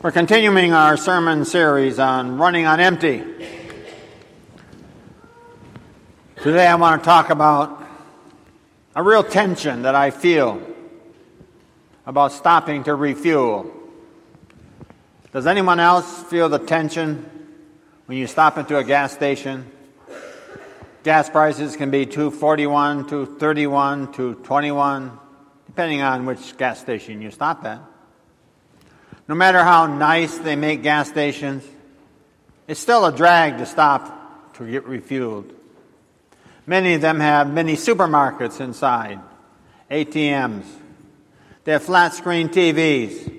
We're continuing our sermon series on running on empty. Today I want to talk about a real tension that I feel about stopping to refuel. Does anyone else feel the tension when you stop into a gas station? Gas prices can be 241, 231, 221, depending on which gas station you stop at. No matter how nice they make gas stations, it's still a drag to stop to get refueled. Many of them have many supermarkets inside, ATMs. They have flat screen TVs.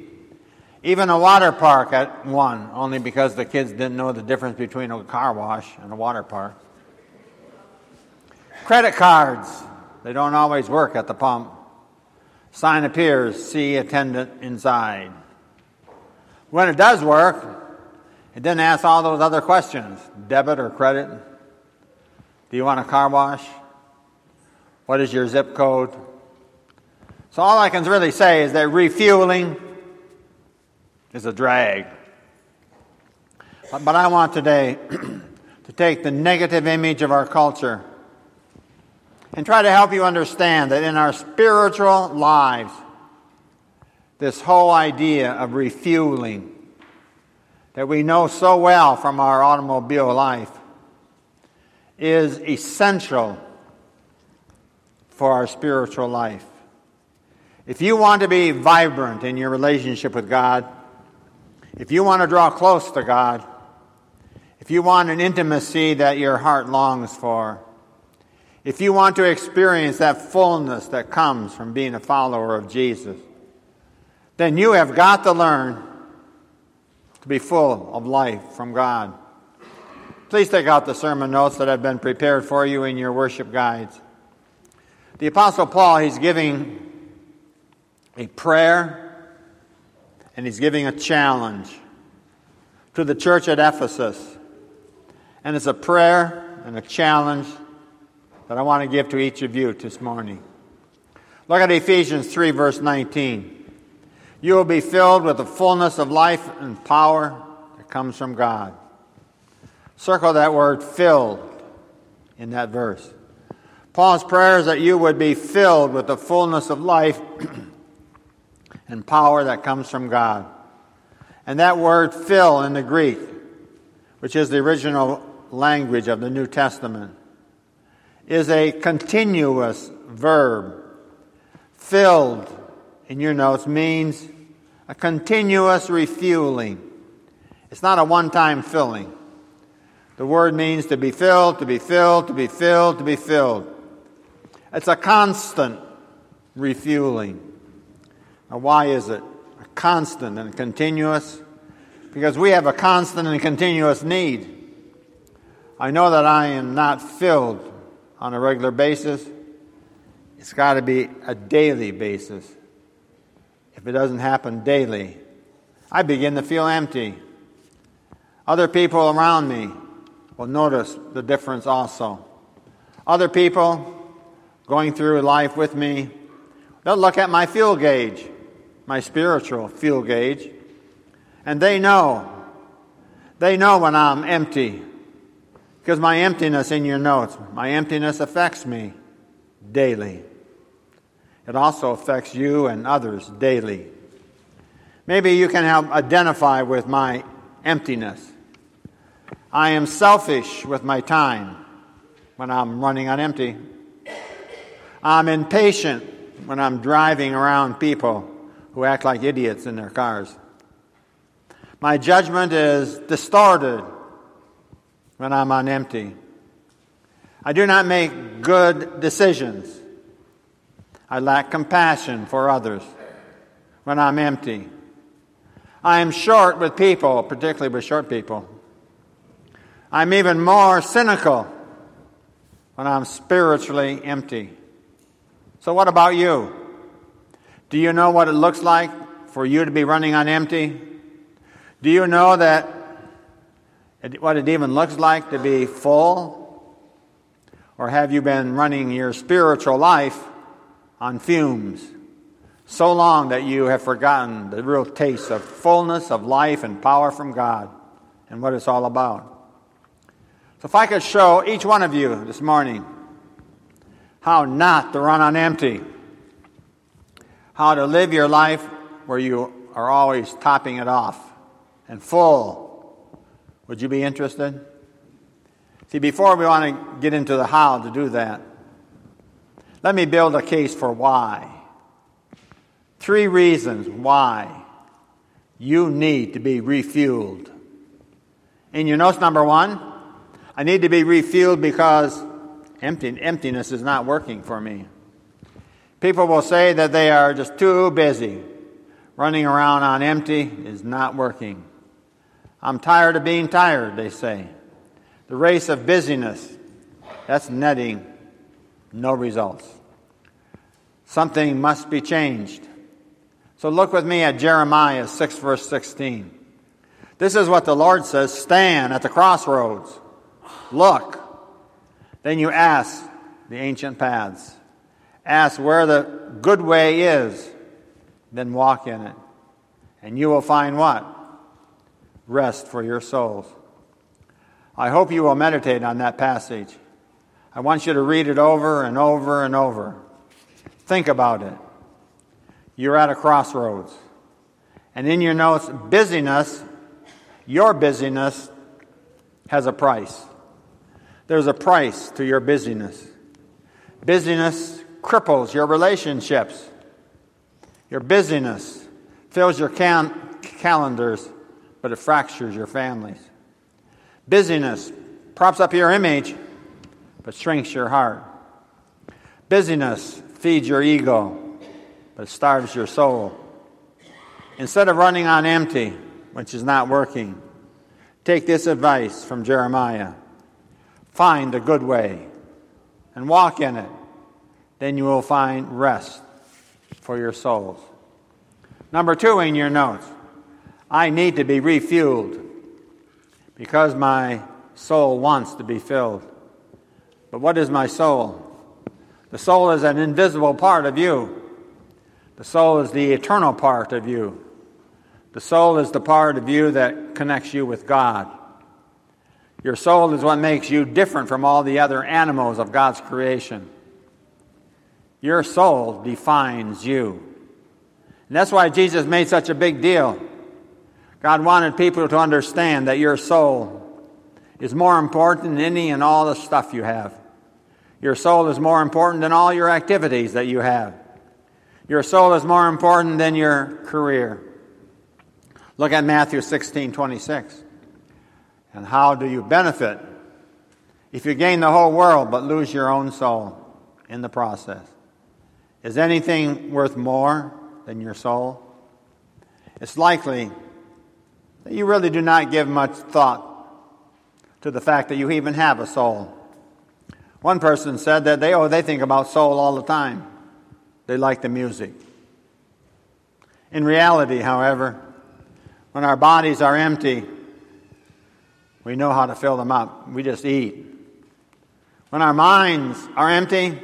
Even a water park at one, only because the kids didn't know the difference between a car wash and a water park. Credit cards, they don't always work at the pump. Sign appears, see attendant inside. When it does work, it didn't ask all those other questions debit or credit. Do you want a car wash? What is your zip code? So, all I can really say is that refueling is a drag. But I want today to take the negative image of our culture and try to help you understand that in our spiritual lives, this whole idea of refueling that we know so well from our automobile life is essential for our spiritual life. If you want to be vibrant in your relationship with God, if you want to draw close to God, if you want an intimacy that your heart longs for, if you want to experience that fullness that comes from being a follower of Jesus, then you have got to learn to be full of life from God. Please take out the sermon notes that have been prepared for you in your worship guides. The Apostle Paul, he's giving a prayer and he's giving a challenge to the church at Ephesus. And it's a prayer and a challenge that I want to give to each of you this morning. Look at Ephesians 3, verse 19. You will be filled with the fullness of life and power that comes from God. Circle that word filled in that verse. Paul's prayer is that you would be filled with the fullness of life and power that comes from God. And that word fill in the Greek, which is the original language of the New Testament, is a continuous verb. Filled in your notes means a continuous refueling. It's not a one time filling. The word means to be filled, to be filled, to be filled, to be filled. It's a constant refueling. Now, why is it a constant and continuous? Because we have a constant and continuous need. I know that I am not filled on a regular basis. It's got to be a daily basis if it doesn't happen daily, I begin to feel empty. Other people around me will notice the difference also. Other people going through life with me, they'll look at my fuel gauge, my spiritual fuel gauge, and they know. They know when I'm empty. Because my emptiness in your notes, my emptiness affects me daily. It also affects you and others daily. Maybe you can help identify with my emptiness. I am selfish with my time when I'm running on empty. I'm impatient when I'm driving around people who act like idiots in their cars. My judgment is distorted when I'm on empty. I do not make good decisions. I lack compassion for others when I'm empty. I am short with people, particularly with short people. I'm even more cynical when I'm spiritually empty. So, what about you? Do you know what it looks like for you to be running on empty? Do you know that it, what it even looks like to be full? Or have you been running your spiritual life on fumes, so long that you have forgotten the real taste of fullness of life and power from God and what it's all about. So, if I could show each one of you this morning how not to run on empty, how to live your life where you are always topping it off and full, would you be interested? See, before we want to get into the how to do that, let me build a case for why. Three reasons why you need to be refueled. In your notes, number one, I need to be refueled because empty, emptiness is not working for me. People will say that they are just too busy. Running around on empty is not working. I'm tired of being tired, they say. The race of busyness, that's netting no results. Something must be changed. So look with me at Jeremiah 6, verse 16. This is what the Lord says Stand at the crossroads Look. Then you ask the ancient paths. Ask where the good way is. Then walk in it. And you will find what? Rest for your souls. I hope you will meditate on that passage. I want you to read it over and over and over. Think about it. You're at a crossroads. And in your notes, busyness, your busyness, has a price. There's a price to your busyness. Busyness cripples your relationships. Your busyness fills your can- calendars, but it fractures your families. Busyness props up your image, but shrinks your heart. Busyness feeds your ego, but starves your soul. Instead of running on empty, which is not working, take this advice from Jeremiah. Find a good way and walk in it. Then you will find rest for your souls. Number two in your notes I need to be refueled because my soul wants to be filled. But what is my soul? The soul is an invisible part of you. The soul is the eternal part of you. The soul is the part of you that connects you with God. Your soul is what makes you different from all the other animals of God's creation. Your soul defines you. And that's why Jesus made such a big deal. God wanted people to understand that your soul is more important than any and all the stuff you have. Your soul is more important than all your activities that you have. Your soul is more important than your career. Look at Matthew 16 26. And how do you benefit if you gain the whole world but lose your own soul in the process? Is anything worth more than your soul? It's likely that you really do not give much thought to the fact that you even have a soul. One person said that they, oh, they think about soul all the time. They like the music. In reality, however, when our bodies are empty, we know how to fill them up. We just eat. When our minds are empty,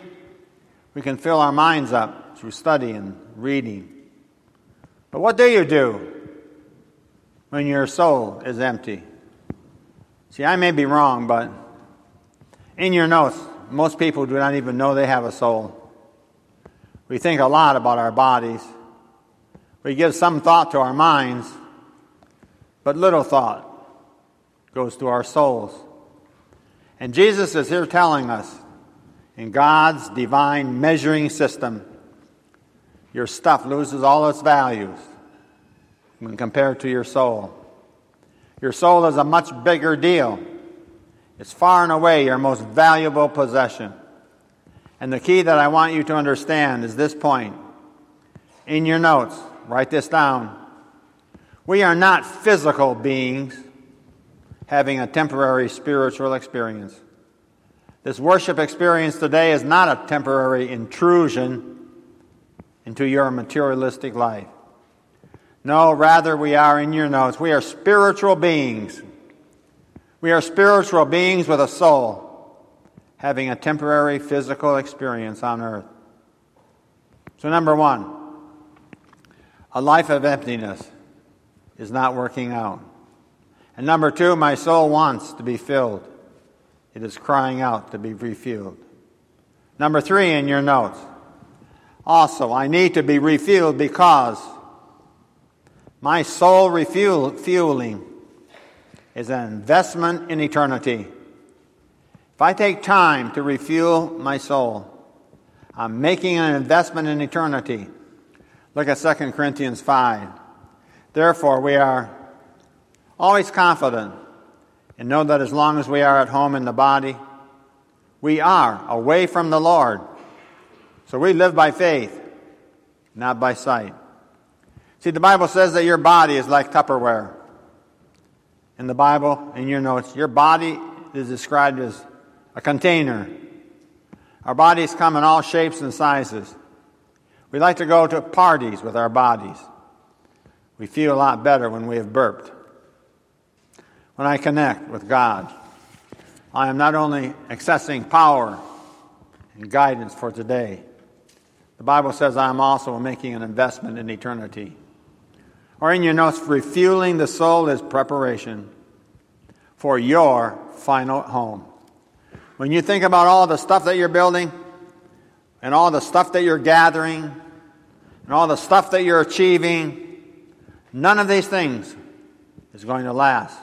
we can fill our minds up through study and reading. But what do you do when your soul is empty? See, I may be wrong, but in your notes, most people do not even know they have a soul. We think a lot about our bodies. We give some thought to our minds, but little thought goes to our souls. And Jesus is here telling us in God's divine measuring system, your stuff loses all its values when compared to your soul. Your soul is a much bigger deal. It's far and away your most valuable possession. And the key that I want you to understand is this point. In your notes, write this down. We are not physical beings having a temporary spiritual experience. This worship experience today is not a temporary intrusion into your materialistic life. No, rather, we are in your notes. We are spiritual beings. We are spiritual beings with a soul, having a temporary physical experience on earth. So, number one, a life of emptiness is not working out. And number two, my soul wants to be filled. It is crying out to be refueled. Number three in your notes. Also, I need to be refueled because my soul refueling is an investment in eternity. If I take time to refuel my soul, I'm making an investment in eternity. Look at 2 Corinthians 5. Therefore, we are always confident and know that as long as we are at home in the body, we are away from the Lord. So we live by faith, not by sight. See, the Bible says that your body is like Tupperware. In the Bible, in your notes, your body is described as a container. Our bodies come in all shapes and sizes. We like to go to parties with our bodies. We feel a lot better when we have burped. When I connect with God, I am not only accessing power and guidance for today, the Bible says I am also making an investment in eternity. Or in your notes, refueling the soul is preparation for your final home. When you think about all the stuff that you're building, and all the stuff that you're gathering, and all the stuff that you're achieving, none of these things is going to last.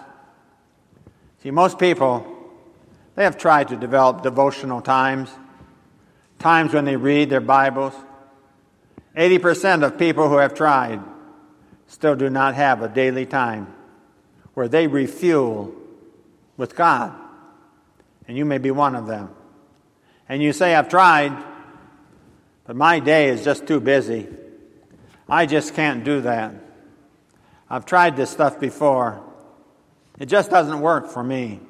See, most people, they have tried to develop devotional times, times when they read their Bibles. 80% of people who have tried still do not have a daily time where they refuel with God and you may be one of them. And you say, I've tried, but my day is just too busy. I just can't do that. I've tried this stuff before. It just doesn't work for me.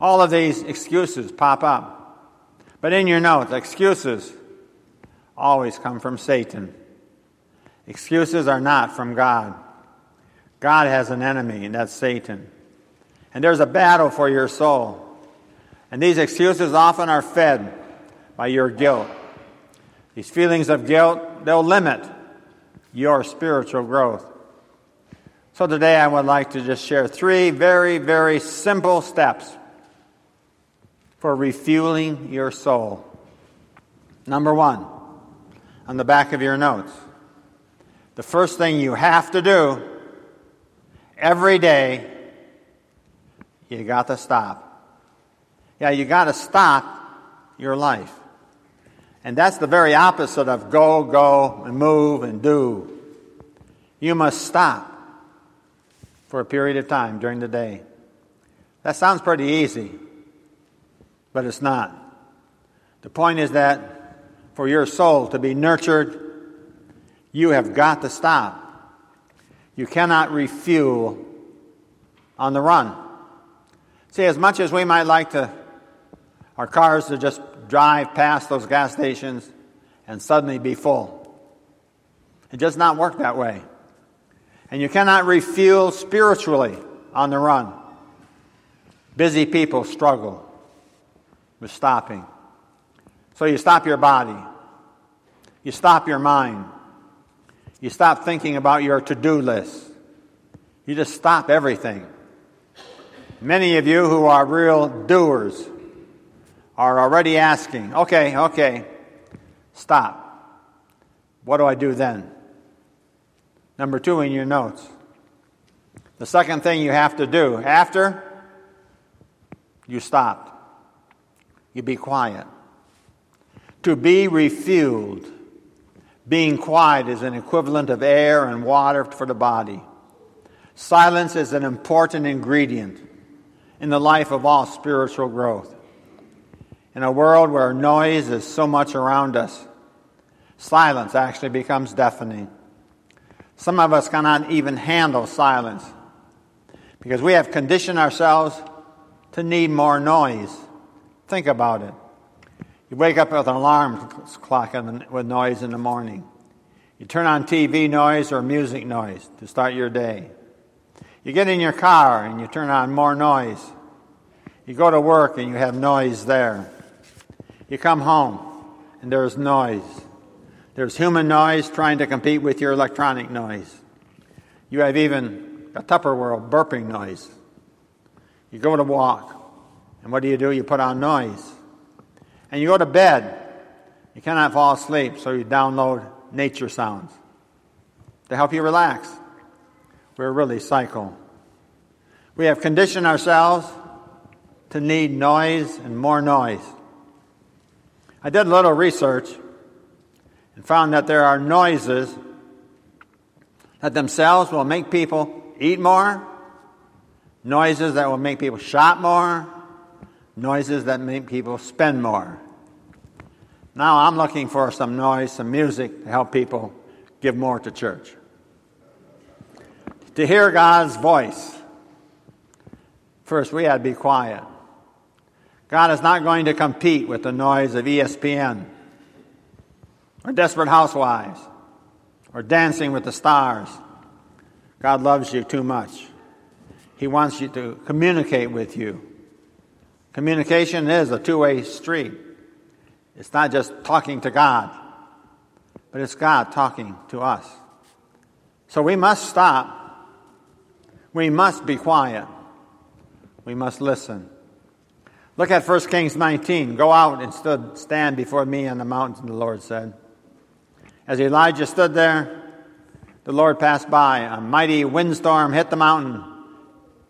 All of these excuses pop up. But in your notes, excuses always come from Satan. Excuses are not from God. God has an enemy, and that's Satan. And there's a battle for your soul. And these excuses often are fed by your guilt. These feelings of guilt, they'll limit your spiritual growth. So today I would like to just share three very, very simple steps for refueling your soul. Number one, on the back of your notes, the first thing you have to do every day, you got to stop. Yeah, you got to stop your life. And that's the very opposite of go, go, and move and do. You must stop for a period of time during the day. That sounds pretty easy, but it's not. The point is that for your soul to be nurtured, you have got to stop. You cannot refuel on the run. See, as much as we might like to our cars to just drive past those gas stations and suddenly be full. It does not work that way. And you cannot refuel spiritually on the run. Busy people struggle with stopping. So you stop your body. You stop your mind. You stop thinking about your to do list. You just stop everything. Many of you who are real doers are already asking, okay, okay, stop. What do I do then? Number two in your notes. The second thing you have to do after you stopped, you be quiet. To be refueled, being quiet is an equivalent of air and water for the body. Silence is an important ingredient in the life of all spiritual growth. In a world where noise is so much around us, silence actually becomes deafening. Some of us cannot even handle silence because we have conditioned ourselves to need more noise. Think about it. You wake up with an alarm clock with noise in the morning. You turn on TV noise or music noise to start your day. You get in your car and you turn on more noise. You go to work and you have noise there. You come home and there's noise. There's human noise trying to compete with your electronic noise. You have even a Tupperware burping noise. You go to walk, and what do you do? You put on noise. And you go to bed. You cannot fall asleep, so you download nature sounds to help you relax. We're really cycle. We have conditioned ourselves to need noise and more noise. I did a little research and found that there are noises that themselves will make people eat more, noises that will make people shop more, noises that make people spend more. Now I'm looking for some noise, some music to help people give more to church. To hear God's voice, first we had to be quiet. God is not going to compete with the noise of ESPN or Desperate Housewives or Dancing with the Stars. God loves you too much. He wants you to communicate with you. Communication is a two way street. It's not just talking to God, but it's God talking to us. So we must stop. We must be quiet. We must listen. Look at 1 Kings 19. Go out and stood, stand before me on the mountain, the Lord said. As Elijah stood there, the Lord passed by. A mighty windstorm hit the mountain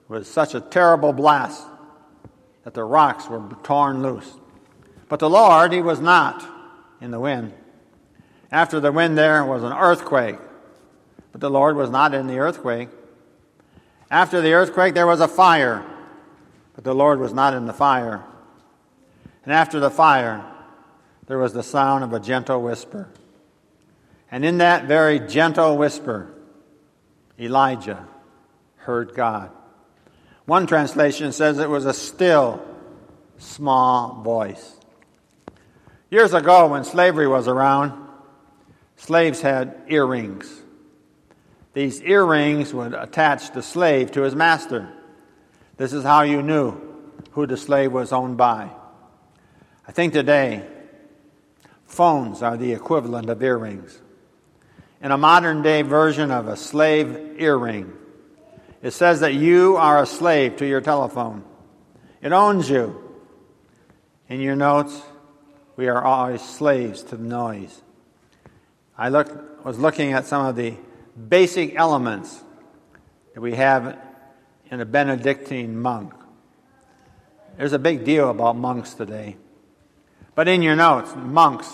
with such a terrible blast that the rocks were torn loose. But the Lord, He was not in the wind. After the wind, there was an earthquake. But the Lord was not in the earthquake. After the earthquake, there was a fire but the Lord was not in the fire. And after the fire, there was the sound of a gentle whisper. And in that very gentle whisper, Elijah heard God. One translation says it was a still, small voice. Years ago, when slavery was around, slaves had earrings. These earrings would attach the slave to his master. This is how you knew who the slave was owned by. I think today, phones are the equivalent of earrings. In a modern day version of a slave earring, it says that you are a slave to your telephone. It owns you. In your notes, we are always slaves to the noise. I look, was looking at some of the basic elements that we have in a Benedictine monk. There's a big deal about monks today. But in your notes, monks.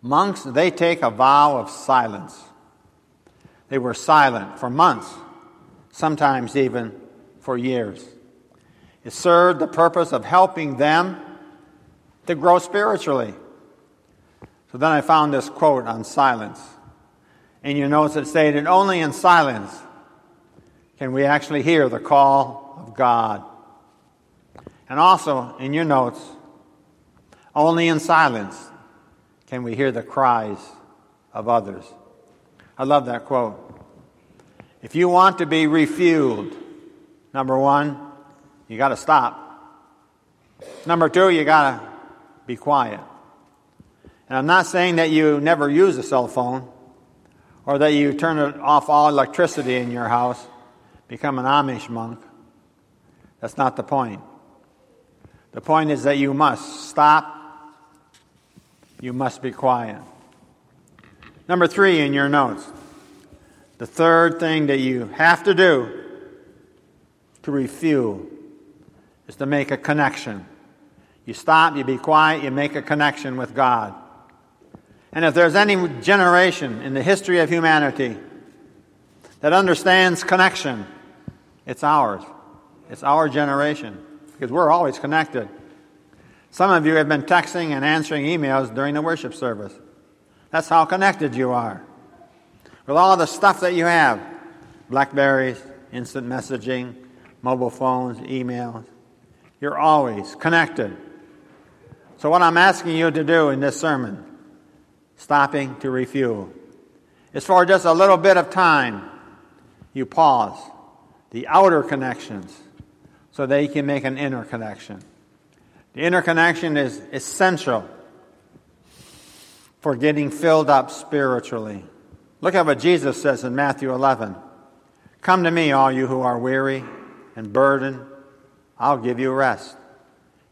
Monks, they take a vow of silence. They were silent for months, sometimes even for years. It served the purpose of helping them to grow spiritually. So then I found this quote on silence. In your notes, it stated, Only in silence can we actually hear the call of God. And also, in your notes, only in silence can we hear the cries of others. I love that quote. If you want to be refueled, number one, you got to stop. Number two, you got to be quiet. And I'm not saying that you never use a cell phone or that you turn off all electricity in your house become an Amish monk. That's not the point. The point is that you must stop, you must be quiet. Number three in your notes. The third thing that you have to do to refuel is to make a connection. You stop, you be quiet, you make a connection with God. And if there's any generation in the history of humanity that understands connection, it's ours. It's our generation because we're always connected. Some of you have been texting and answering emails during the worship service. That's how connected you are. With all the stuff that you have Blackberries, instant messaging, mobile phones, emails you're always connected. So, what I'm asking you to do in this sermon, stopping to refuel, is for just a little bit of time, you pause the outer connections so they can make an inner connection. The inner connection is essential for getting filled up spiritually. Look at what Jesus says in Matthew 11 Come to me, all you who are weary and burdened, I'll give you rest.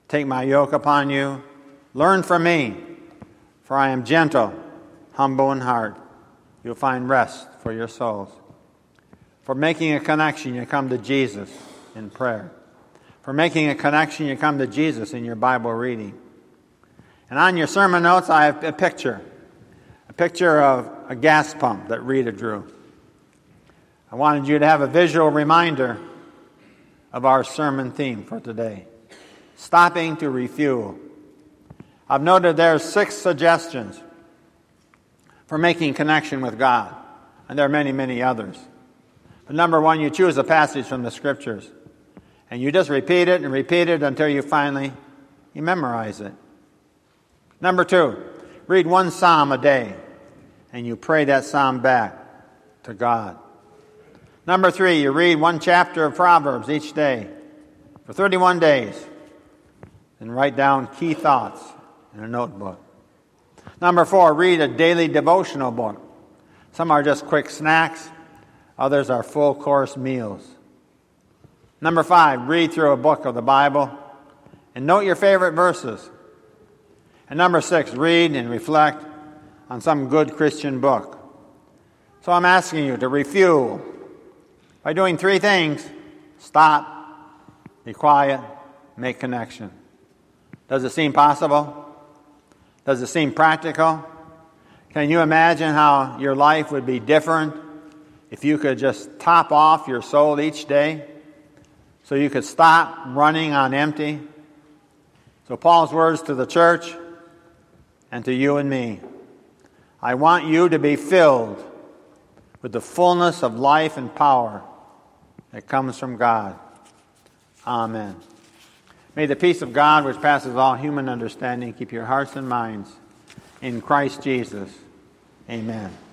Take my yoke upon you, learn from me, for I am gentle, humble in heart. You'll find rest for your souls. For making a connection, you come to Jesus in prayer. For making a connection, you come to Jesus in your Bible reading. And on your sermon notes, I have a picture a picture of a gas pump that Rita drew. I wanted you to have a visual reminder of our sermon theme for today stopping to refuel. I've noted there are six suggestions for making connection with God, and there are many, many others. But number one, you choose a passage from the scriptures, and you just repeat it and repeat it until you finally you memorize it. Number two, read one psalm a day, and you pray that psalm back to God. Number three, you read one chapter of Proverbs each day for 31 days, and write down key thoughts in a notebook. Number four, read a daily devotional book. Some are just quick snacks, others are full course meals. Number five, read through a book of the Bible and note your favorite verses. And number six, read and reflect on some good Christian book. So I'm asking you to refuel by doing three things stop, be quiet, make connection. Does it seem possible? Does it seem practical? Can you imagine how your life would be different if you could just top off your soul each day so you could stop running on empty? So, Paul's words to the church and to you and me I want you to be filled with the fullness of life and power that comes from God. Amen. May the peace of God, which passes all human understanding, keep your hearts and minds in Christ Jesus. Amen.